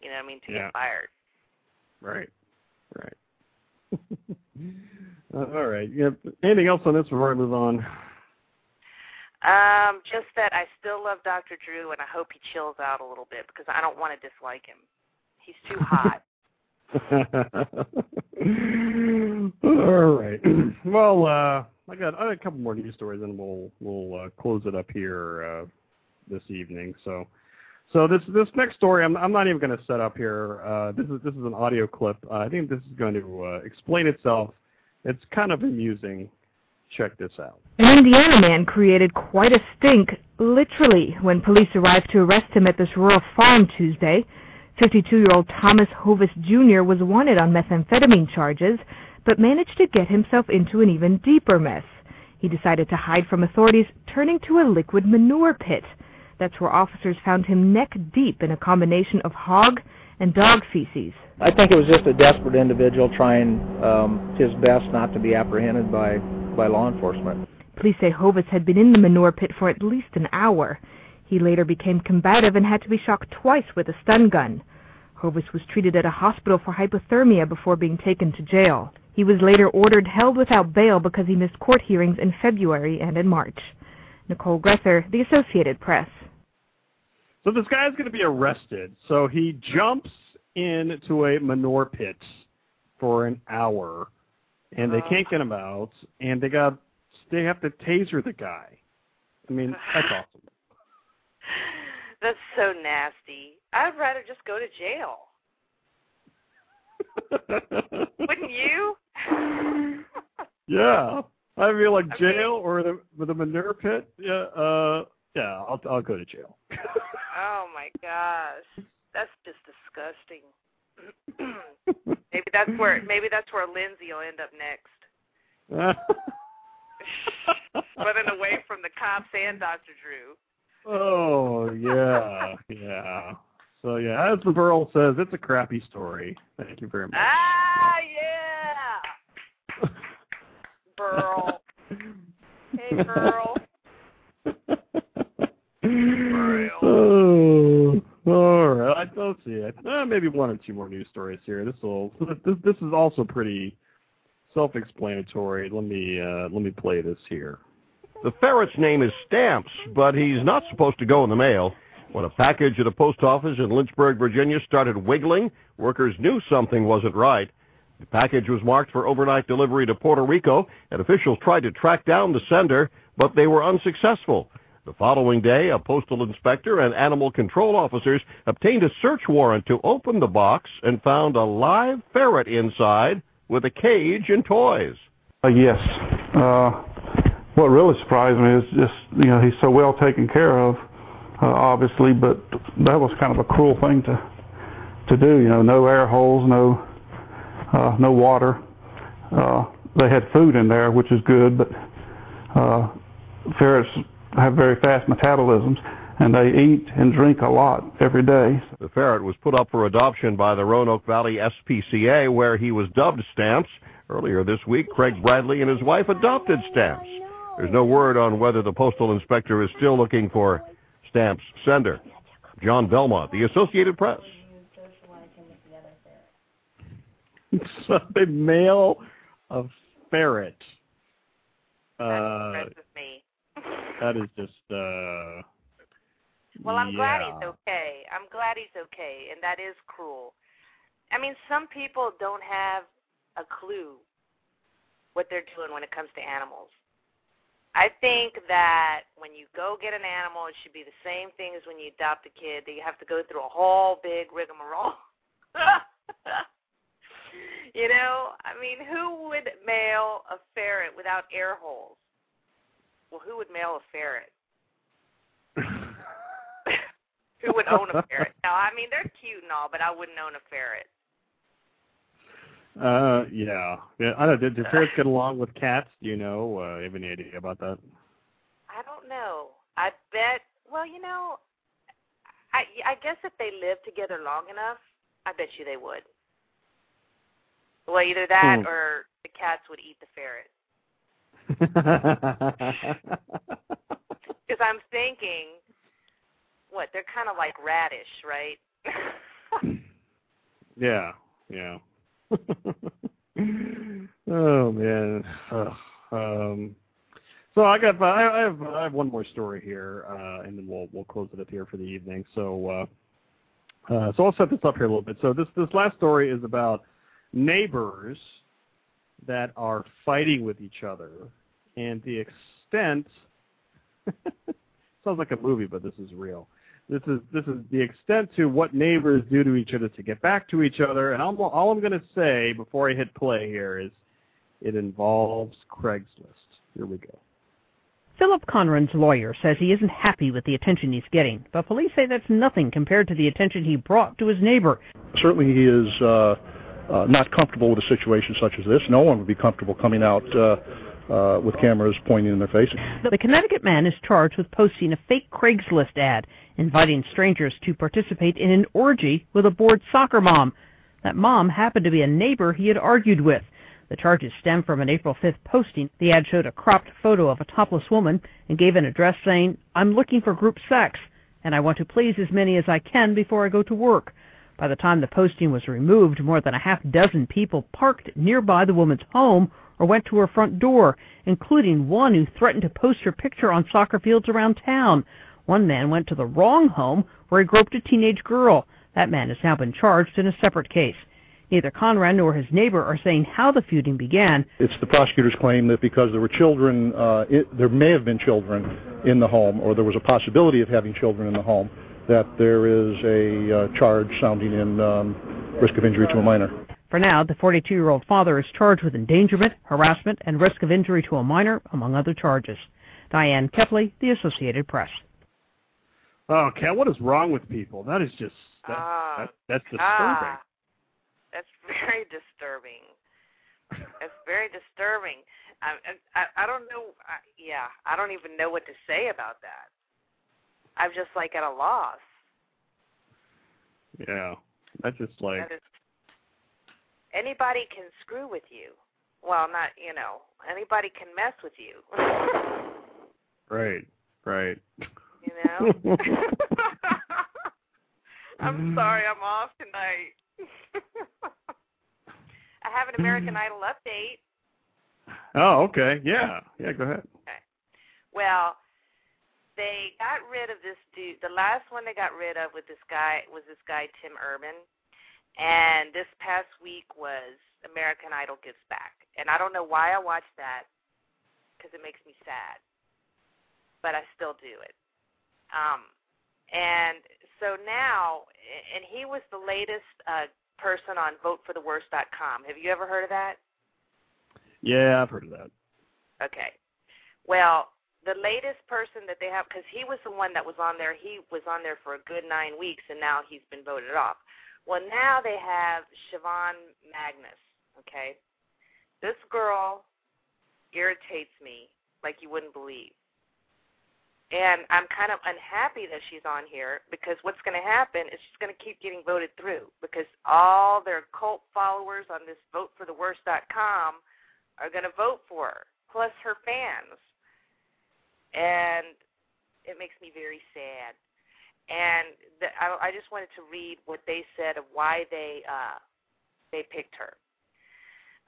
You know what I mean? To Yeah. get fired. Right. Right. all right. Yeah. Anything else on this before I move on? Um, just that I still love Dr. Drew, and I hope he chills out a little bit because I don't want to dislike him. He's too hot. All right. Well, uh, I got I got a couple more news stories, and we'll we'll uh, close it up here uh, this evening. So, so this this next story, I'm I'm not even going to set up here. Uh, this is this is an audio clip. Uh, I think this is going to uh, explain itself. It's kind of amusing. Check this out. An Indiana man created quite a stink, literally, when police arrived to arrest him at this rural farm Tuesday. 52-year-old Thomas Hovis Jr. was wanted on methamphetamine charges, but managed to get himself into an even deeper mess. He decided to hide from authorities, turning to a liquid manure pit. That's where officers found him neck deep in a combination of hog and dog feces. I think it was just a desperate individual trying um, his best not to be apprehended by, by law enforcement. Police say Hovis had been in the manure pit for at least an hour. He later became combative and had to be shocked twice with a stun gun. Hovis was treated at a hospital for hypothermia before being taken to jail. He was later ordered held without bail because he missed court hearings in February and in March. Nicole Gresser, The Associated Press. So this guy's going to be arrested. So he jumps into a manure pit for an hour, and they can't get him out, and they got they have to taser the guy. I mean, that's awesome. That's so nasty. I'd rather just go to jail. Wouldn't you? yeah, I feel like jail or the with a manure pit. Yeah, uh, yeah, I'll I'll go to jail. Oh my gosh, that's just disgusting. maybe that's where maybe that's where Lindsay will end up next, running away from the cops and Dr. Drew. oh yeah, yeah. So yeah, as the Burl says, it's a crappy story. Thank you very much. Ah, yeah. Burl. Hey, Burl. oh, all right. Let's see. Uh, maybe one or two more news stories here. This will. This, this is also pretty self-explanatory. Let me uh, let me play this here. The ferret's name is Stamps, but he's not supposed to go in the mail. When a package at a post office in Lynchburg, Virginia started wiggling, workers knew something wasn't right. The package was marked for overnight delivery to Puerto Rico, and officials tried to track down the sender, but they were unsuccessful. The following day, a postal inspector and animal control officers obtained a search warrant to open the box and found a live ferret inside with a cage and toys. Uh, yes. Uh, what really surprised me is just, you know, he's so well taken care of, uh, obviously, but that was kind of a cruel thing to to do. You know, no air holes, no uh, no water. Uh, they had food in there, which is good, but uh, ferrets have very fast metabolisms, and they eat and drink a lot every day. The ferret was put up for adoption by the Roanoke Valley SPCA, where he was dubbed Stamps. Earlier this week, Craig Bradley and his wife adopted Stamps. There's no word on whether the postal inspector is still looking for Stamps' sender. John Belmont, The Associated Press. so they mail a ferret. Uh, That's with me. That is just. Uh, Well, I'm glad he's okay. I'm glad he's okay, and that is cruel. I mean, some people don't have a clue what they're doing when it comes to animals. I think that when you go get an animal, it should be the same thing as when you adopt a kid. That you have to go through a whole big rigmarole. you know, I mean, who would mail a ferret without air holes? Well, who would mail a ferret? who would own a ferret? No, I mean they're cute and all, but I wouldn't own a ferret. Uh, yeah, yeah. I don't. Do, do ferrets get along with cats? Do you know? Uh, you have any idea about that? I don't know. I bet. Well, you know, I I guess if they live together long enough, I bet you they would. Well, either that Hmm. or the cats would eat the ferret. Because I'm thinking, what? They're kind of like radish, right? yeah, yeah. oh man. Ugh. Um, so I got I, I have I have one more story here, uh, and then we'll we'll close it up here for the evening. So uh, uh, so I'll set this up here a little bit. So this this last story is about neighbors that are fighting with each other, and the extent sounds like a movie, but this is real. This is this is the extent to what neighbors do to each other to get back to each other. And I'm, all I'm going to say before I hit play here is, it involves Craigslist. Here we go. Philip Conran's lawyer says he isn't happy with the attention he's getting, but police say that's nothing compared to the attention he brought to his neighbor. Certainly, he is uh, uh, not comfortable with a situation such as this. No one would be comfortable coming out uh, uh, with cameras pointing in their face. The Connecticut man is charged with posting a fake Craigslist ad inviting strangers to participate in an orgy with a bored soccer mom. That mom happened to be a neighbor he had argued with. The charges stem from an April 5th posting. The ad showed a cropped photo of a topless woman and gave an address saying, I'm looking for group sex, and I want to please as many as I can before I go to work. By the time the posting was removed, more than a half dozen people parked nearby the woman's home or went to her front door, including one who threatened to post her picture on soccer fields around town. One man went to the wrong home where he groped a teenage girl. That man has now been charged in a separate case. Neither Conrad nor his neighbor are saying how the feuding began. It's the prosecutor's claim that because there were children, uh, it, there may have been children in the home, or there was a possibility of having children in the home, that there is a uh, charge sounding in um, risk of injury to a minor. For now, the 42-year-old father is charged with endangerment, harassment, and risk of injury to a minor, among other charges. Diane Kepley, The Associated Press. Oh, Kat, what is wrong with people? That is just that, Ah, that, that's disturbing. Ah, that's very disturbing. That's very disturbing. I, I, I don't know. I, yeah, I don't even know what to say about that. I'm just like at a loss. Yeah, that's just like That is, anybody can screw with you. Well, not you know. Anybody can mess with you. right, right. you know. I'm sorry, I'm off tonight. I have an American Idol update. Oh, okay. Yeah, yeah. Go ahead. Okay. Well, they got rid of this dude. The last one they got rid of with this guy was this guy Tim Urban, and this past week was American Idol Gives Back. And I don't know why I watched that because it makes me sad, but I still do it. Um, and so now, and he was the latest uh, person on VoteForTheWorst.com. Have you ever heard of that? Yeah, I've heard of that. Okay. Well, the latest person that they have, because he was the one that was on there, he was on there for a good nine weeks, and now he's been voted off. Well, now they have Siobhan Magnus. Okay, this girl irritates me like you wouldn't believe, and I'm kind of unhappy that she's on here because what's going to happen is she's going to keep getting voted through because all their cult followers on this VoteForTheWorst.com are going to vote for her, plus her fans and it makes me very sad. And the, I, I just wanted to read what they said of why they uh, they picked her.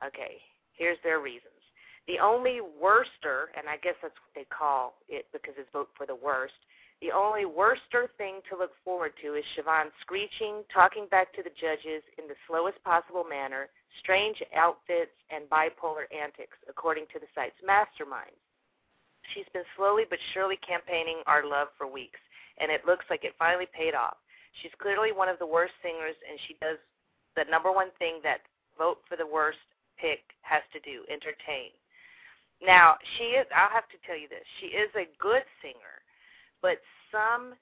Okay, here's their reasons. The only worster, and I guess that's what they call it because it's vote for the worst. The only worster thing to look forward to is Siobhan screeching, talking back to the judges in the slowest possible manner, strange outfits, and bipolar antics, according to the site's mastermind. She's been slowly but surely campaigning our love for weeks, and it looks like it finally paid off. She's clearly one of the worst singers, and she does the number one thing that vote for the worst pick has to do entertain. Now, she is, I'll have to tell you this, she is a good singer, but some,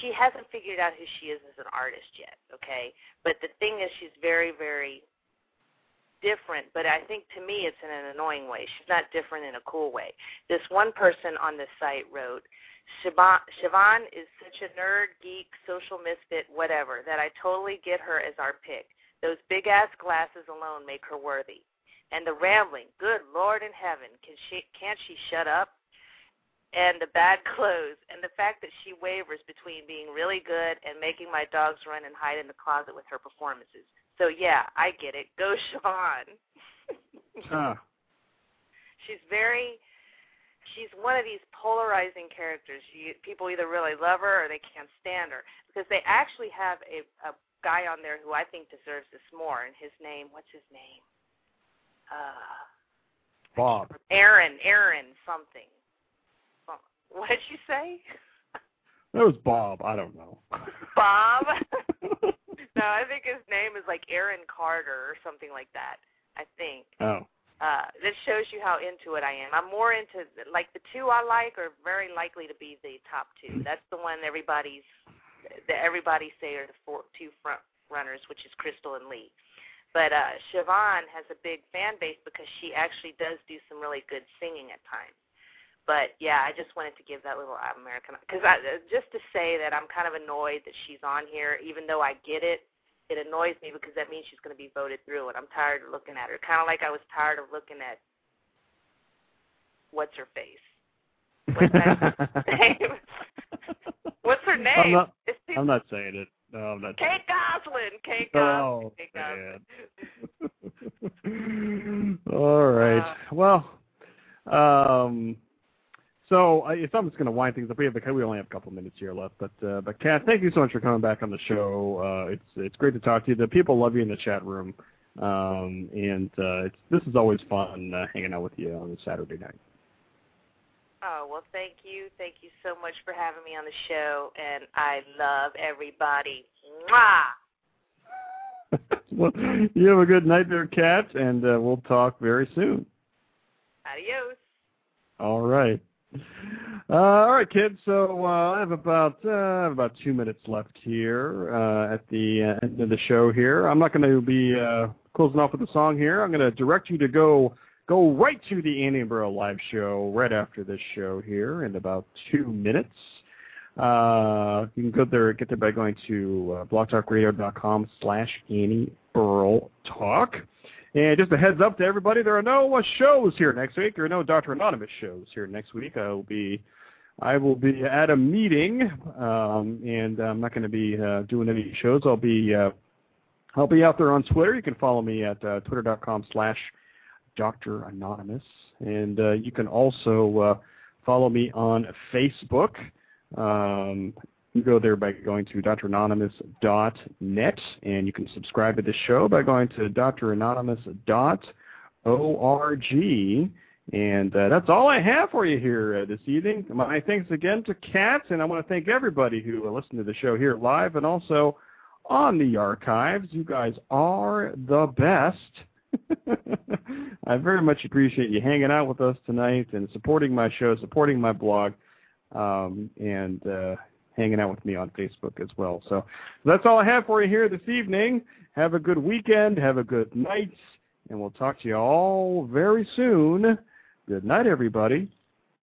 she hasn't figured out who she is as an artist yet, okay? But the thing is, she's very, very different, but I think to me it's in an annoying way. She's not different in a cool way. This one person on the site wrote, Siobhan, is such a nerd, geek, social misfit, whatever, that I totally get her as our pick. Those big ass glasses alone make her worthy. And the rambling, good Lord in heaven, can she can't she shut up? And the bad clothes and the fact that she wavers between being really good and making my dogs run and hide in the closet with her performances. So yeah, I get it. Go Siobhan. Ah. She's very she's one of these polarizing characters. You, people either really love her or they can't stand her because they actually have a, a guy on there who I think deserves this more. And his name, what's his name? Uh, Bob. Aaron, Aaron something. What did you say? That was Bob. I don't know. Bob? no, I think his name is like Aaron Carter or something like that. I think. Oh. Uh, this shows you how into it I am. I'm more into like the two I like are very likely to be the top two. That's the one everybody's that everybody say are the four, two front runners, which is Crystal and Lee. But uh, Siobhan has a big fan base because she actually does do some really good singing at times. But yeah, I just wanted to give that little American because just to say that I'm kind of annoyed that she's on here, even though I get it. It annoys me because that means she's going to be voted through, and I'm tired of looking at her. Kind of like I was tired of looking at what's her face. What's her name? what's her name? I'm not, I'm not saying it. No, I'm not. Kate Gosselin. Kate Gosselin. Oh, Kate Gosselin. All right. Well, um, so I, if I'm just going to wind things up, we have we only have a couple minutes here left. But uh, but Kat, thank you so much for coming back on the show. Uh, it's it's great to talk to you. The people love you in the chat room, um, and uh, it's, this is always fun uh, hanging out with you on a Saturday night. Oh, well, thank you. Thank you so much for having me on the show, and I love everybody. Mwah! well, you have a good night there, Kat, and uh, we'll talk very soon. Adios. All right. Uh, all right, kids. So uh, I have about uh, I have about two minutes left here uh, at the uh, end of the show. Here, I'm not going to be uh, closing off with a song here. I'm going to direct you to go go right to the Annie Burl live show right after this show here in about two minutes. Uh, you can go there, get there by going to uh, blogtalkradio.com slash Annie Burl Talk. And just a heads up to everybody, there are no uh, shows here next week. There are no Dr. Anonymous shows here next week. I will be, I will be at a meeting, um, and I'm not going to be uh, doing any shows. I'll be, uh, I'll be out there on Twitter. You can follow me at uh, twitter.com slash Dr. Anonymous, and uh, you can also uh, follow me on Facebook. Um, you go there by going to dranonymous.net, and you can subscribe to the show by going to dranonymous.org. And uh, that's all I have for you here uh, this evening. My thanks again to Kat, and I want to thank everybody who uh, listened to the show here live and also on the archives. You guys are the best. I very much appreciate you hanging out with us tonight and supporting my show, supporting my blog, um, and uh, hanging out with me on Facebook as well. So that's all I have for you here this evening. Have a good weekend. Have a good night. And we'll talk to you all very soon. Good night, everybody.